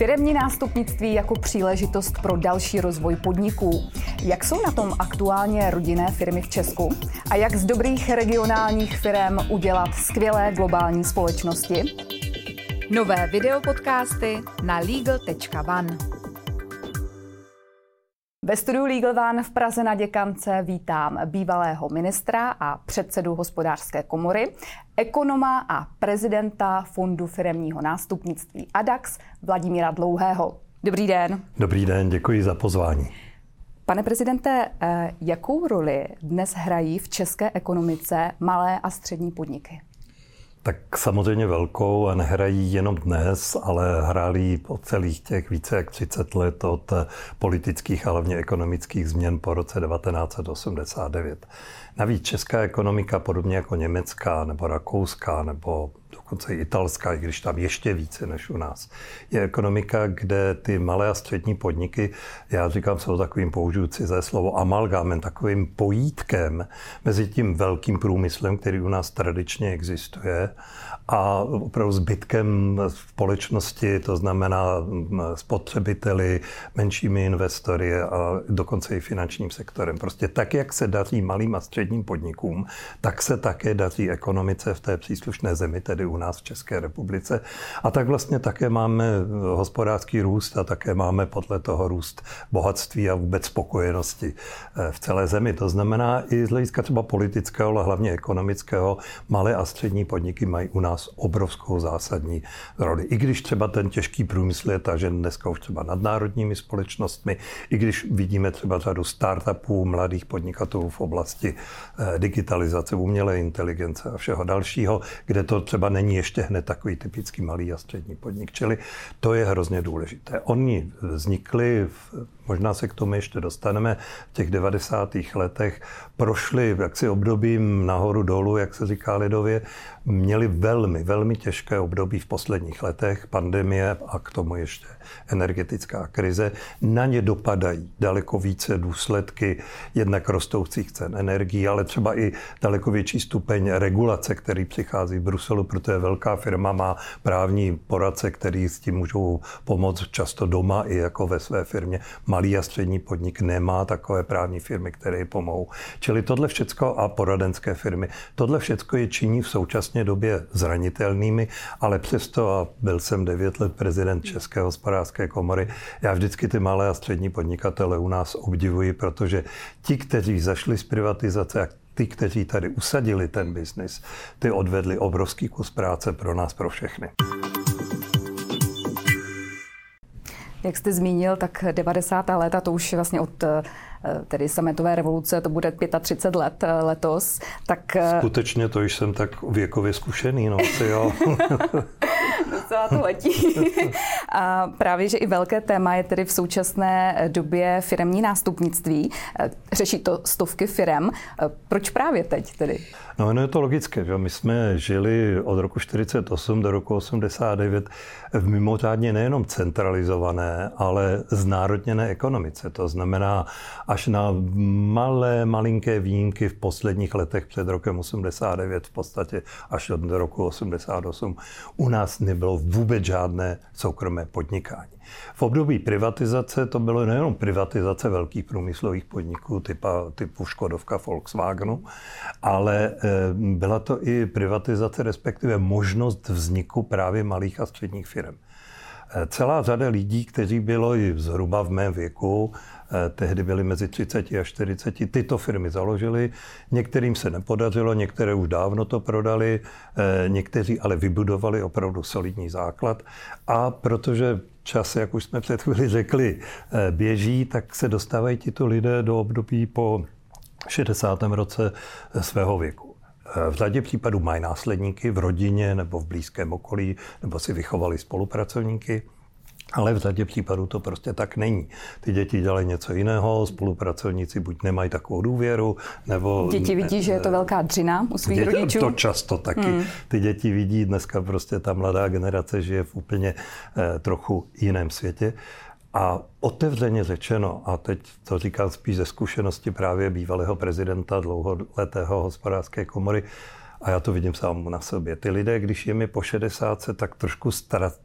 Firemní nástupnictví jako příležitost pro další rozvoj podniků. Jak jsou na tom aktuálně rodinné firmy v Česku? A jak z dobrých regionálních firm udělat skvělé globální společnosti? Nové videopodcasty na legal.one. Ve studiu Legal One v Praze na Děkance vítám bývalého ministra a předsedu hospodářské komory, ekonoma a prezidenta Fondu firemního nástupnictví ADAX Vladimíra Dlouhého. Dobrý den. Dobrý den, děkuji za pozvání. Pane prezidente, eh, jakou roli dnes hrají v české ekonomice malé a střední podniky? Tak samozřejmě velkou a nehrají jenom dnes, ale hráli po celých těch více jak 30 let od politických a hlavně ekonomických změn po roce 1989. Navíc česká ekonomika, podobně jako německá nebo rakouská nebo dokonce italská, i když tam ještě více než u nás, je ekonomika, kde ty malé a střední podniky, já říkám, jsou takovým použiju ze slovo amalgámem, takovým pojítkem mezi tím velkým průmyslem, který u nás tradičně existuje, a opravdu zbytkem společnosti, to znamená spotřebiteli, menšími investory a dokonce i finančním sektorem. Prostě tak, jak se daří malým a středním podnikům, tak se také daří ekonomice v té příslušné zemi, tedy u nás v České republice. A tak vlastně také máme hospodářský růst a také máme podle toho růst bohatství a vůbec spokojenosti eh, v celé zemi. To znamená i z hlediska třeba politického, ale hlavně ekonomického, malé a střední podniky mají u nás obrovskou zásadní roli. I když třeba ten těžký průmysl je tažen dneska už třeba nadnárodními společnostmi, i když vidíme třeba řadu startupů, mladých podnikatelů v oblasti eh, digitalizace, umělé inteligence a všeho dalšího, kde to třeba není ještě hned takový typický malý a střední podnik. Čili to je hrozně důležité. Oni vznikli v možná se k tomu ještě dostaneme, v těch 90. letech prošli jaksi obdobím nahoru dolů, jak se říká lidově, měli velmi, velmi těžké období v posledních letech, pandemie a k tomu ještě energetická krize. Na ně dopadají daleko více důsledky jednak rostoucích cen energií, ale třeba i daleko větší stupeň regulace, který přichází v Bruselu, protože velká firma má právní poradce, který s tím můžou pomoct často doma i jako ve své firmě. Malý a střední podnik nemá takové právní firmy, které pomohou. Čili tohle všecko a poradenské firmy, tohle všecko je činí v současné době zranitelnými, ale přesto, a byl jsem devět let prezident České hospodářské komory, já vždycky ty malé a střední podnikatele u nás obdivuji, protože ti, kteří zašli z privatizace a ty, kteří tady usadili ten biznis, ty odvedli obrovský kus práce pro nás, pro všechny. Jak jste zmínil, tak 90. léta, to už vlastně od eh, tedy sametové revoluce, to bude 35 let eh, letos, tak... Eh, Skutečně to už jsem tak věkově zkušený, no, jo. Docela to letí. A právě, že i velké téma je tedy v současné době firemní nástupnictví. Řeší to stovky firem. Proč právě teď tedy? No, no je to logické, že my jsme žili od roku 48 do roku 89 v mimořádně nejenom centralizované, ale znárodněné ekonomice. To znamená, až na malé, malinké výjimky v posledních letech před rokem 89, v podstatě až do roku 88, u nás nebylo vůbec žádné soukromé podnikání. V období privatizace to bylo nejenom privatizace velkých průmyslových podniků typa, typu Škodovka, Volkswagenu, ale eh, byla to i privatizace, respektive možnost vzniku právě malých a středních firm. Eh, celá řada lidí, kteří bylo i zhruba v mém věku, eh, tehdy byli mezi 30 a 40, tyto firmy založili. Některým se nepodařilo, některé už dávno to prodali, někteří ale vybudovali opravdu solidní základ. A protože čas, jak už jsme před chvíli řekli, eh, běží, tak se dostávají tito lidé do období po 60. roce eh, svého věku. Eh, v řadě případů mají následníky v rodině nebo v blízkém okolí, nebo si vychovali spolupracovníky. Ale v řadě případů to prostě tak není. Ty děti dělají něco jiného, spolupracovníci buď nemají takovou důvěru, nebo... Děti vidí, že je to velká dřina u svých děti, rodičů. To často taky. Hmm. Ty děti vidí, dneska prostě ta mladá generace žije v úplně eh, trochu jiném světě. A otevřeně řečeno, a teď to říkám spíš ze zkušenosti právě bývalého prezidenta dlouholetého hospodářské komory, A já to vidím sám na sobě. Ty lidé, když je mi po 60, tak trošku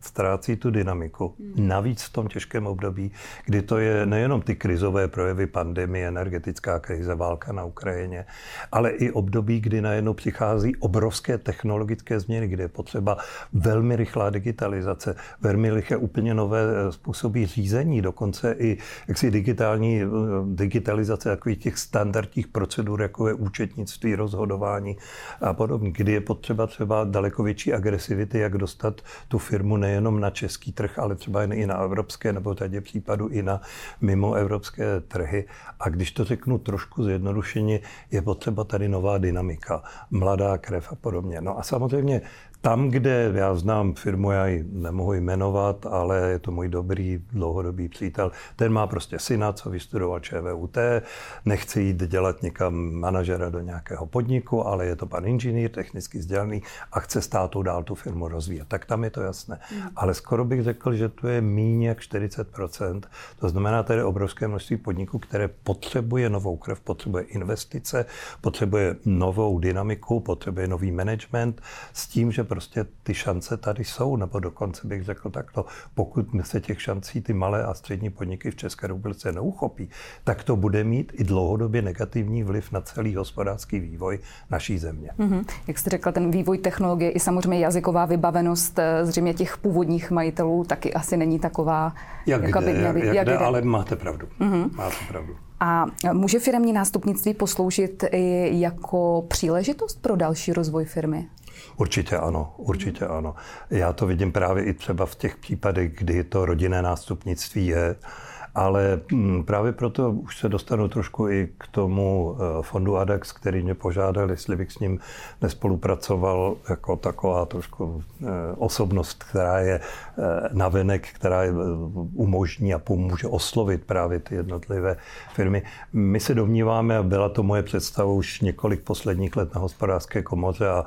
ztrácí tu dynamiku. Hmm. Navíc v tom těžkém období, kdy to je nejenom ty krizové projevy pandemie, energetická krize, válka na Ukrajině, ale i období, kdy najednou přichází obrovské technologické změny, kde je potřeba velmi rychlá digitalizace, velmi rychlé úplně nové eh, způsoby řízení, dokonce i jaksi digitální eh, digitalizace takových těch standardních procedur, jako je účetnictví, rozhodování a podobně, kdy je potřeba třeba daleko větší agresivity, jak dostat tu firmu nejenom na český trh, ale třeba i na evropské, nebo tady případu i na mimo evropské trhy. A když to řeknu trošku zjednodušeně, je potřeba tady nová dynamika, mladá krev a podobně. No a samozřejmě tam, kde já znám firmu, já ji nemohu jmenovat, ale je to můj dobrý dlouhodobý přítel, ten má prostě syna, co vystudoval ČVUT, nechce jít dělat někam manažera do nějakého podniku, ale je to pan inženýr, technicky vzdělaný a chce státu dál tu firmu rozvíjet. Tak tam je to jasné. Mm. Ale skoro bych řekl, že to je méně jak 40%. To znamená tady obrovské množství podniků, které potřebuje novou krev, potřebuje investice, potřebuje novou dynamiku, potřebuje nový management s tím, že prostě ty šance tady jsou, nebo dokonce bych řekl takto, pokud se těch šancí ty malé a střední podniky v České republice neuchopí, tak to bude mít i dlouhodobě negativní vliv na celý hospodářský vývoj naší země. Mm-hmm. Jak jste řekla, ten vývoj technologie i samozřejmě jazyková vybavenost eh, zřejmě těch původních majitelů taky asi není taková, jak, jak jde, by měli, jak, jak jde, ale máte pravdu. Mm-hmm. Máte pravdu. A může firmní nástupnictví posloužit i jako příležitost pro další rozvoj firmy? Určitě ano, určitě ano. Já to vidím právě i třeba v těch případech, kdy to rodinné nástupnictví je ale mm, právě proto už se dostanu trošku i k tomu eh, fondu ADAX, který mě požádal, jestli bych s ním nespolupracoval jako taková trošku eh, osobnost, která je eh, navenek, která je umožní a pomůže oslovit právě ty jednotlivé firmy. My se domníváme, a byla to moje představa už několik posledních let na hospodářské komoře a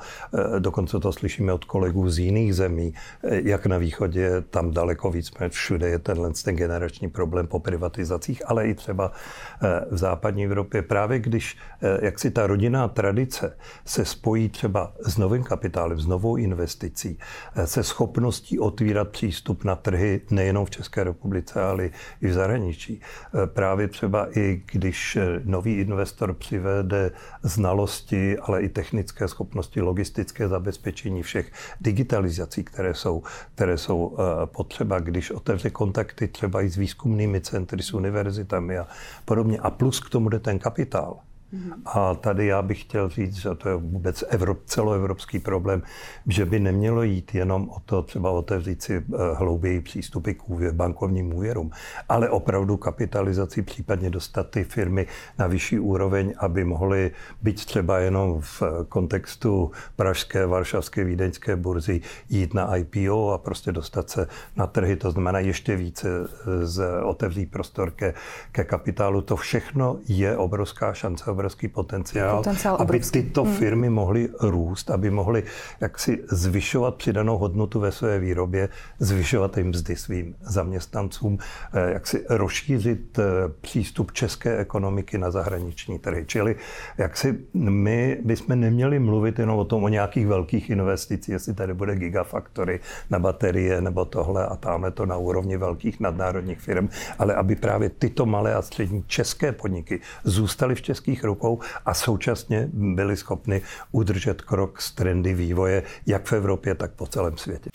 dokonce to slyšíme od kolegů z jiných zemí, jak na východě, tam daleko víc, všude je tenhle ten generační problém po privatizacích, ale i třeba eh, v západní Evropě. Právě když eh, jak si ta rodinná tradice se spojí třeba s novým kapitálem, s novou investicí, eh, se schopností otvírat přístup na trhy nejenom v České republice, ale i v zahraničí. Právě třeba i když nový investor přivede znalosti, ale i technické schopnosti, logistické zabezpečení všech digitalizací, které jsou, které jsou potřeba, když otevře kontakty třeba i s výzkumnými centry, s univerzitami a podobně. A plus k tomu jde ten kapitál. A tady já bych chtěl říct, že to je vůbec Evrop, celoevropský problém, že by nemělo jít jenom o to třeba otevřít si eh, hlouběji přístupy k úvěr, bankovním úvěrům, ale opravdu kapitalizaci, případně dostat ty firmy na vyšší úroveň, aby mohly být třeba jenom v kontextu pražské, varšavské, vídeňské burzy jít na IPO a prostě dostat se na trhy, to znamená ještě více eh, z otevřít prostor ke, ke kapitálu. To všechno je obrovská šance obrovský potenciál, potenciál aby tyto hmm. firmy mohly růst, aby mohly jaksi zvyšovat přidanou hodnotu ve své výrobě, zvyšovat jim mzdy svým zaměstnancům, eh, jak si rozšířit eh, přístup české ekonomiky na zahraniční trhy. Čili jak si my bychom neměli mluvit jenom o tom, o nějakých velkých investicích, jestli tady bude gigafaktory na baterie nebo tohle a tamhle to na úrovni velkých nadnárodních firm, ale aby právě tyto malé a střední české podniky zůstaly v českých rukou a současně byli schopni udržet krok s trendy vývoje jak v Evropě, tak po celém světě.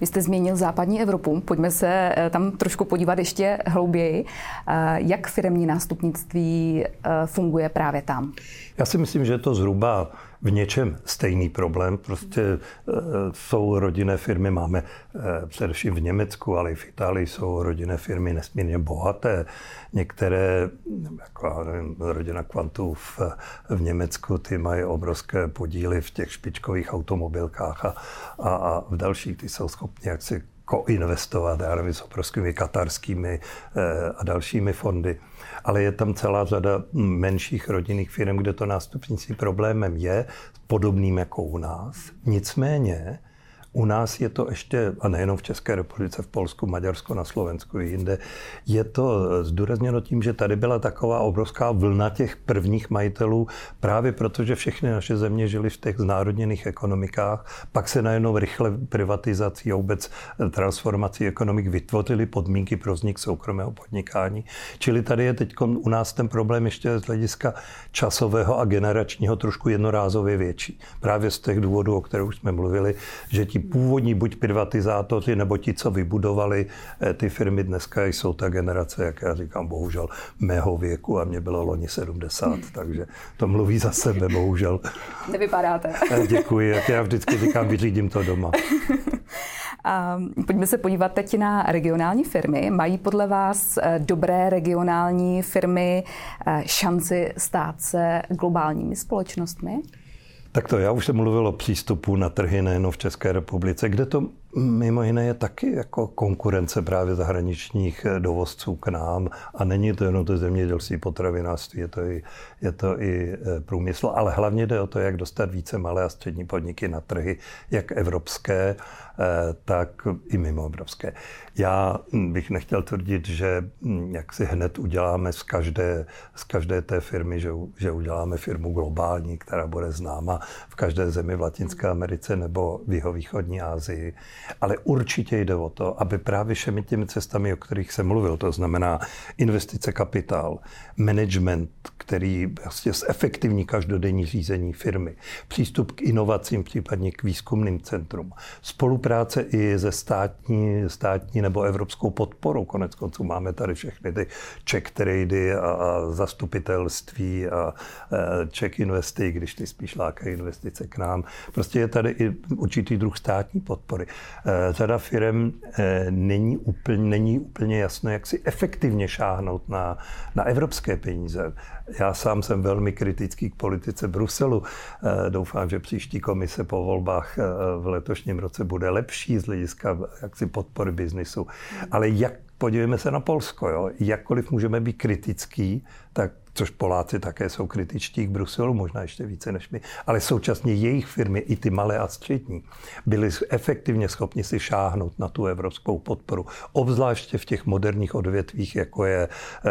Vy jste změnil západní Evropu. Pojďme se eh, tam trošku podívat ještě hlouběji. Eh, jak firmní nástupnictví eh, funguje právě tam? Já si myslím, že je to zhruba v něčem stejný problém. Prostě e, jsou rodinné firmy, máme e, především v Německu, ale i v Itálii jsou rodinné firmy nesmírně bohaté. Některé, jako nevím, rodina Quantů v, v Německu, ty mají obrovské podíly v těch špičkových automobilkách a, a, a v dalších ty jsou schopni jak si koinvestovat, já nevím, s obrovskými katarskými e, a dalšími fondy ale je tam celá řada menších rodinných firm, kde to nástupnictví problémem je, podobným jako u nás. Nicméně U nás je to ještě, a nejenom v České republice, v Polsku, Maďarsku, na Slovensku i jinde, je to zdůrazněno tím, že tady byla taková obrovská vlna těch prvních majitelů, právě protože všechny naše země žily v těch znárodněných ekonomikách, pak se najednou rychle privatizací a vůbec transformací ekonomik vytvořily podmínky pro vznik soukromého podnikání. Čili tady je teď u nás ten problém ještě z hlediska časového a generačního trošku jednorázově větší. Právě z těch důvodů, o kterých jsme mluvili, že ti původní buď privatizátoři, nebo ti, co vybudovali eh, ty firmy dneska, jsou ta generace, jak já říkám, bohužel mého věku a mě bylo loni 70, takže to mluví za sebe, bohužel. Nevypadáte. Eh, děkuji, jak já vždycky říkám, vyřídím to doma. A pojďme se podívat teď na regionální firmy. Mají podle vás eh, dobré regionální firmy šanci stát se globálními společnostmi? Tak to já už jsem mluvil o přístupu na trhy nejen v České republice, kde to mimo jiné je taky jako konkurence právě zahraničních dovozců k nám a není to jenom to zemědělství, potravinářství, je to, i, je to i e, průmysl, ale hlavně jde o to, jak dostat více malé a střední podniky na trhy, jak evropské, Eh, tak i mimo obrovské. Já bych nechtěl tvrdit, že hm, jak si hned uděláme z každé, z každé té firmy, že, že uděláme firmu globální, která bude známa v každé zemi v Latinské Americe nebo v jihovýchodní Asii. Ale určitě jde o to, aby právě všemi těmi cestami, o kterých jsem mluvil, to znamená investice kapitál, management, který vlastně zefektivní každodenní řízení firmy, přístup k inovacím, případně k výzkumným centrum, spolupráce i ze státní, státní nebo evropskou podporou. Konec konců máme tady všechny ty check trady a, a zastupitelství a, a check investy, když ty spíš lákají investice k nám. Prostě je tady i určitý druh státní podpory. Řada firm e, není úplně, není úplně jasné, jak si efektivně šáhnout na, na evropské peníze. Já sám jsem velmi kritický k politice Bruselu. E, doufám, že příští komise po volbách v letošním roce bude lepší z hlediska jaksi podpory biznisu. Ale jak podívejme se na Polsko, jo? jakkoliv můžeme být kritický, tak což Poláci také jsou kritičtí k Bruselu, možná ještě více než my, ale současně jejich firmy, i ty malé a střední, byly efektivně schopni si šáhnout na tu evropskou podporu, obzvláště v těch moderních odvětvích, jako je eh,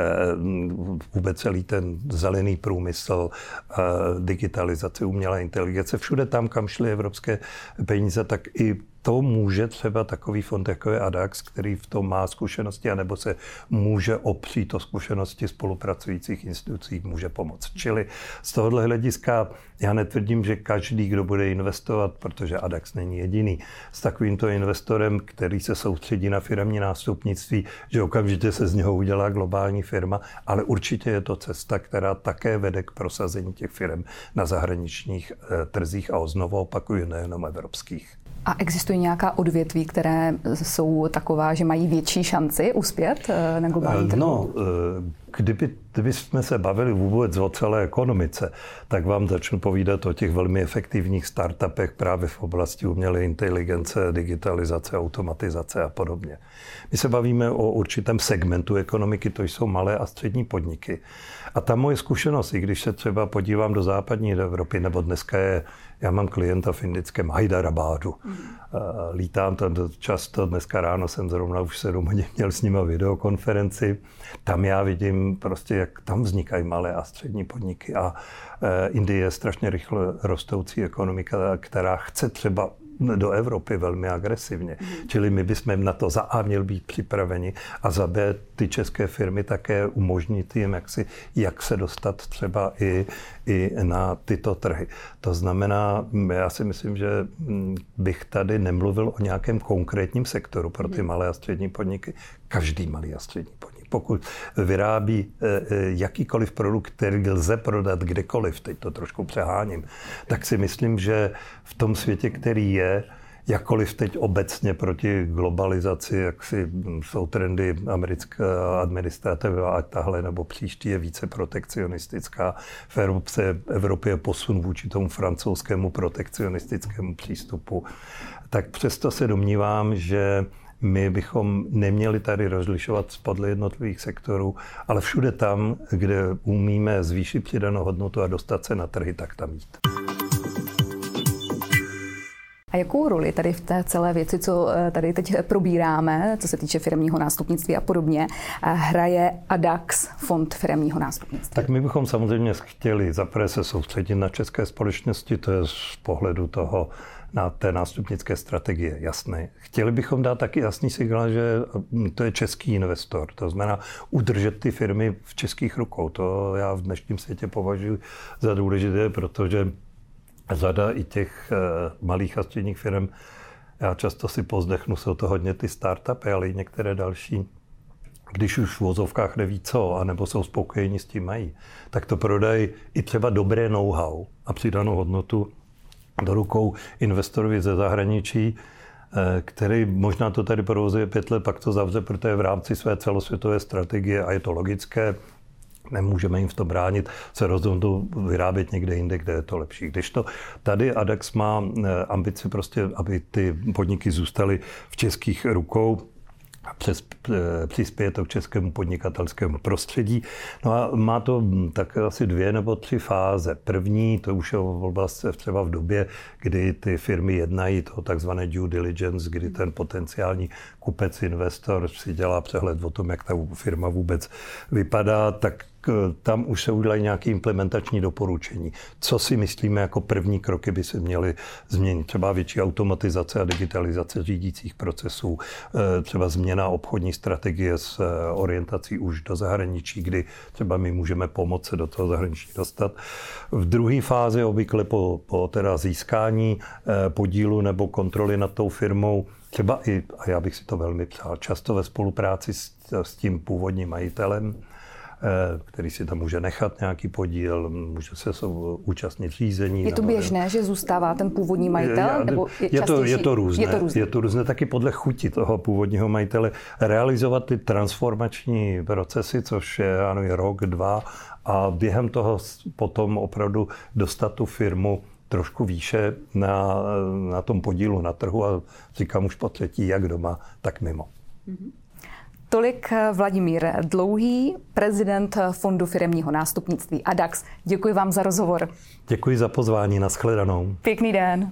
vůbec celý ten zelený průmysl, eh, digitalizace, umělé inteligence. Všude tam, kam šly evropské peníze, tak i to může třeba takový fond, jako je ADAX, který v tom má zkušenosti, anebo se může opřít o zkušenosti spolupracujících institucí, může pomoct. Čili z tohohle hlediska já netvrdím, že každý, kdo bude investovat, protože ADAX není jediný, s takovýmto investorem, který se soustředí na firmní nástupnictví, že okamžitě se z něho udělá globální firma, ale určitě je to cesta, která také vede k prosazení těch firm na zahraničních eh, trzích a znovu opakuju, nejenom evropských. A existují nějaká odvětví, které jsou taková, že mají větší šanci uspět eh, na globální trhu? No, eh, kdyby, kdyby jsme se bavili vůbec o celé ekonomice, tak vám začnu povídat o těch velmi efektivních startupech právě v oblasti umělé inteligence, digitalizace, automatizace a podobně. My se bavíme o určitém segmentu ekonomiky, to jsou malé a střední podniky. A ta moje zkušenost, i když se třeba podívám do západní Evropy, nebo dneska je já mám klienta v indickém Hyderabadu. Mm. Lítám tam často, dneska ráno jsem zrovna už 7 hodin měl s nimi videokonferenci. Tam já vidím prostě, jak tam vznikají malé a střední podniky. A e, Indie je strašně rychle rostoucí ekonomika, která chce třeba do Evropy velmi agresivně. Mm. Čili my bychom na to za A měli být připraveni a za B ty české firmy také umožnit jim, jak, si, jak se dostat třeba i, i na tyto trhy. To znamená, já si myslím, že mm, bych tady nemluvil o nějakém konkrétním sektoru pro ty mhm. malé a střední podniky. Každý malý a střední podnik pokud vyrábí eh, eh, jakýkoliv produkt, který lze prodat kdekoliv, teď to trošku přeháním, tak si myslím, že v tom světě, který je, jakkoliv teď obecně proti globalizaci, jak si jsou trendy americká administrativa, ať tahle nebo příští je více protekcionistická. V Evropě, Evropě posun vůči tomu francouzskému protekcionistickému přístupu. Tak přesto se domnívám, že my bychom neměli tady rozlišovat podle jednotlivých sektorů, ale všude tam, kde umíme zvýšit přidanou hodnotu a dostat se na trhy, tak tam jít. A jakou roli tady v té celé věci, co eh, tady teď probíráme, co se týče firmního nástupnictví a podobně, eh, hraje ADAX, fond firmního nástupnictví? Tak my bychom samozřejmě chtěli zaprvé se soustředit na české společnosti, to je z pohledu toho na té nástupnické strategie, jasné. Chtěli bychom dát taky jasný signál, že to je český investor, to znamená udržet ty firmy v českých rukou. To já v dnešním světě považuji za důležité, protože řada i těch eh, malých a středních firm, já často si pozdechnu, jsou to hodně ty startupy, ale i některé další, když už v vozovkách neví co, anebo jsou spokojeni s tím mají, tak to prodají i třeba dobré know-how a přidanou hodnotu do rukou investorovi ze zahraničí, eh, který možná to tady provozuje pět let, pak to zavře, protože v rámci své celosvětové strategie, a je to logické, nemůžeme jim v tom bránit, se rozhodnou vyrábět někde jinde, kde je to lepší. Když to tady ADEX má eh, ambici prostě, aby ty podniky zůstaly v českých rukou, přes, eh, přispěje to k českému podnikatelskému prostředí. No a má to tak asi dvě nebo tři fáze. První, to už je vlastně třeba v době, kdy ty firmy jednají to takzvané due diligence, kdy ten potenciální kupec, investor si dělá přehled o tom, jak ta firma vůbec vypadá, tak tam už se udělají nějaké implementační doporučení. Co si myslíme jako první kroky by se měly změnit? Třeba větší automatizace a digitalizace řídících procesů, eh, třeba změna obchodní strategie s eh, orientací už do zahraničí, kdy třeba my můžeme pomoct se do toho zahraničí dostat. V druhé fázi obvykle po, po teda získání eh, podílu nebo kontroly nad tou firmou třeba i, a já bych si to velmi přál, často ve spolupráci s, s tím původním majitelem, Eh, který si tam může nechat nějaký podíl, může se účastnit řízení. Je to běžné, že zůstává ten původní majitel? Je, nebo je, je, to, je, to různé, je to různé. Je to různé taky podle chuti toho původního majitele. Realizovat ty transformační procesy, což je ano, rok, dva, a během toho potom opravdu dostat tu firmu trošku výše na, na tom podílu na trhu a říkám už po třetí, jak doma, tak mimo. Mm-hmm. Tolik eh, Vladimír Dlouhý, prezident Fondu firemního nástupnictví ADAX. Děkuji vám za rozhovor. Děkuji za pozvání, nashledanou. Pěkný den.